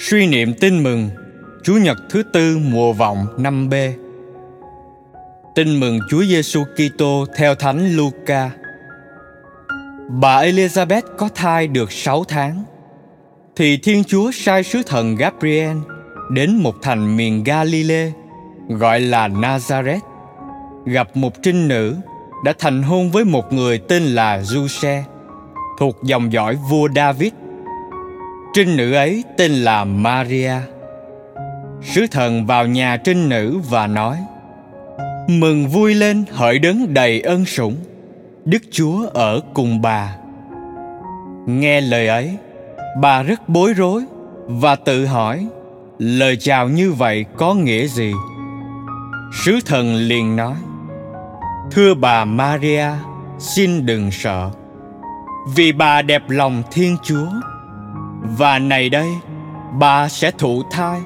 Suy niệm tin mừng Chúa Nhật thứ tư mùa vọng năm b Tin mừng Chúa Giêsu Kitô theo Thánh Luca. Bà Elizabeth có thai được 6 tháng, thì Thiên Chúa sai sứ thần Gabriel đến một thành miền Galilee, gọi là Nazareth, gặp một trinh nữ đã thành hôn với một người tên là Giuse, thuộc dòng dõi vua David trinh nữ ấy tên là Maria. Sứ thần vào nhà trinh nữ và nói: Mừng vui lên hỡi đấng đầy ân sủng, Đức Chúa ở cùng bà. Nghe lời ấy, bà rất bối rối và tự hỏi lời chào như vậy có nghĩa gì? Sứ thần liền nói: Thưa bà Maria, xin đừng sợ, vì bà đẹp lòng Thiên Chúa và này đây, bà sẽ thụ thai,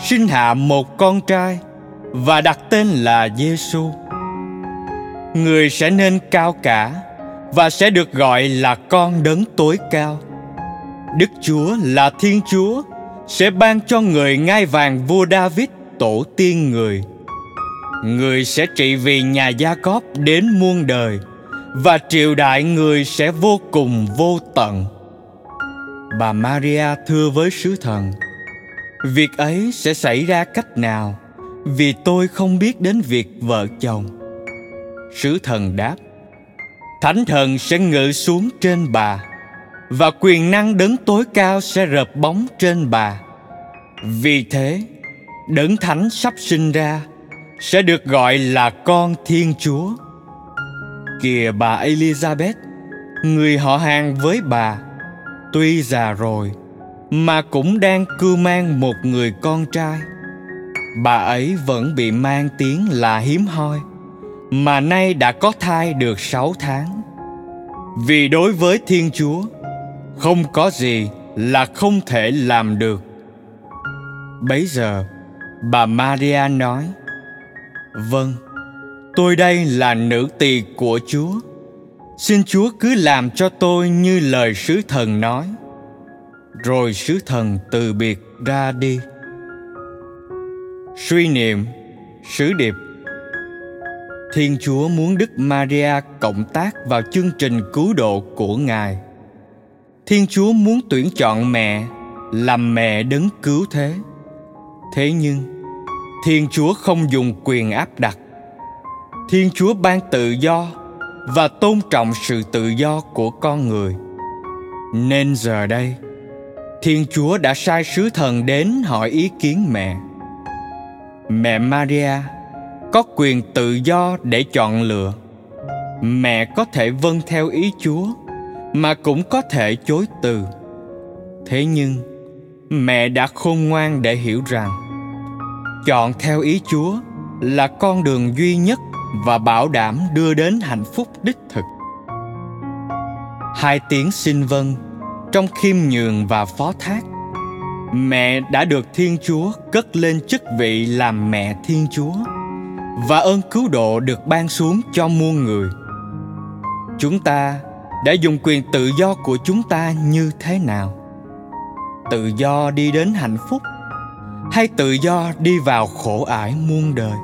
sinh hạ một con trai, và đặt tên là Giêsu. Người sẽ nên cao cả, và sẽ được gọi là con đấng tối cao. Đức Chúa là Thiên Chúa, sẽ ban cho người ngai vàng vua David tổ tiên người. Người sẽ trị vì nhà Gia Cóp đến muôn đời, và triều đại người sẽ vô cùng vô tận bà Maria thưa với sứ thần, Việc ấy sẽ xảy ra cách nào Vì tôi không biết đến việc vợ chồng? Sứ thần đáp, Thánh thần sẽ ngự xuống trên bà Và quyền năng đấng tối cao sẽ rợp bóng trên bà. Vì thế, Đấng thánh sắp sinh ra Sẽ được gọi là con Thiên Chúa. Kìa bà Elizabeth, Người họ hàng với bà tuy già rồi, mà cũng đang cưu mang một người con trai. Bà ấy vẫn bị mang tiếng là hiếm hoi, mà nay đã có thai được sáu tháng. Vì đối với thiên chúa, không có gì là không thể làm được. Bấy giờ, bà maria nói vâng tôi đây là nữ tỳ của chúa xin chúa cứ làm cho tôi như lời sứ thần nói. Rồi sứ thần từ biệt ra đi. Suy niệm, sứ điệp. Thiên chúa muốn đức maria cộng tác vào chương trình cứu độ của ngài. Thiên chúa muốn tuyển chọn mẹ, làm mẹ đấng cứu thế. Thế nhưng, thiên chúa không dùng quyền áp đặt. Thiên chúa ban tự do và tôn trọng sự tự do của con người. Nên giờ đây, thiên chúa đã sai sứ thần đến hỏi ý kiến mẹ. Mẹ maria có quyền tự do để chọn lựa. Mẹ có thể vâng theo ý chúa, mà cũng có thể chối từ. Thế nhưng, mẹ đã khôn ngoan để hiểu rằng, chọn theo ý chúa là con đường duy nhất và bảo đảm đưa đến hạnh phúc đích thực. Hai tiếng xin vâng trong khiêm nhường và phó thác. Mẹ đã được thiên chúa cất lên chức vị làm mẹ thiên chúa, và ơn cứu độ được ban xuống cho muôn người. Chúng ta đã dùng quyền tự do của chúng ta như thế nào? Tự do đi đến hạnh phúc hay tự do đi vào khổ ải muôn đời?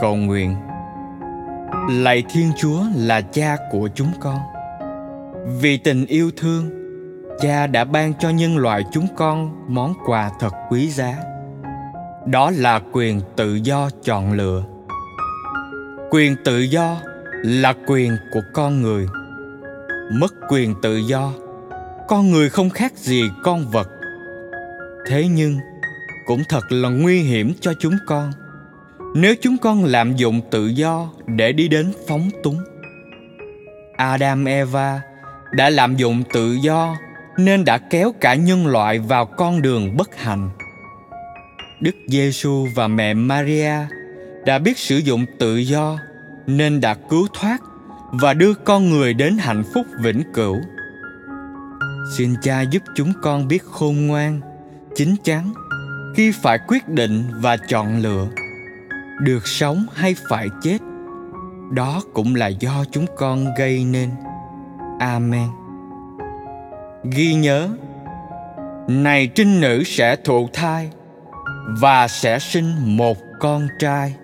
Cầu nguyện. Lạy thiên chúa là cha của chúng con. Vì tình yêu thương, cha đã ban cho nhân loại chúng con món quà thật quý giá. Đó là quyền tự do chọn lựa. Quyền tự do là quyền của con người. Mất quyền tự do, con người không khác gì con vật. Thế nhưng, cũng thật là nguy hiểm cho chúng con nếu chúng con lạm dụng tự do để đi đến phóng túng, adam, eva đã lạm dụng tự do nên đã kéo cả nhân loại vào con đường bất hạnh. Đức giêsu và mẹ maria đã biết sử dụng tự do nên đã cứu thoát và đưa con người đến hạnh phúc vĩnh cửu. Xin cha giúp chúng con biết khôn ngoan chín chắn khi phải quyết định và chọn lựa được sống hay phải chết, đó cũng là do chúng con gây nên. Amen. Ghi nhớ, này trinh nữ sẽ thụ thai và sẽ sinh một con trai.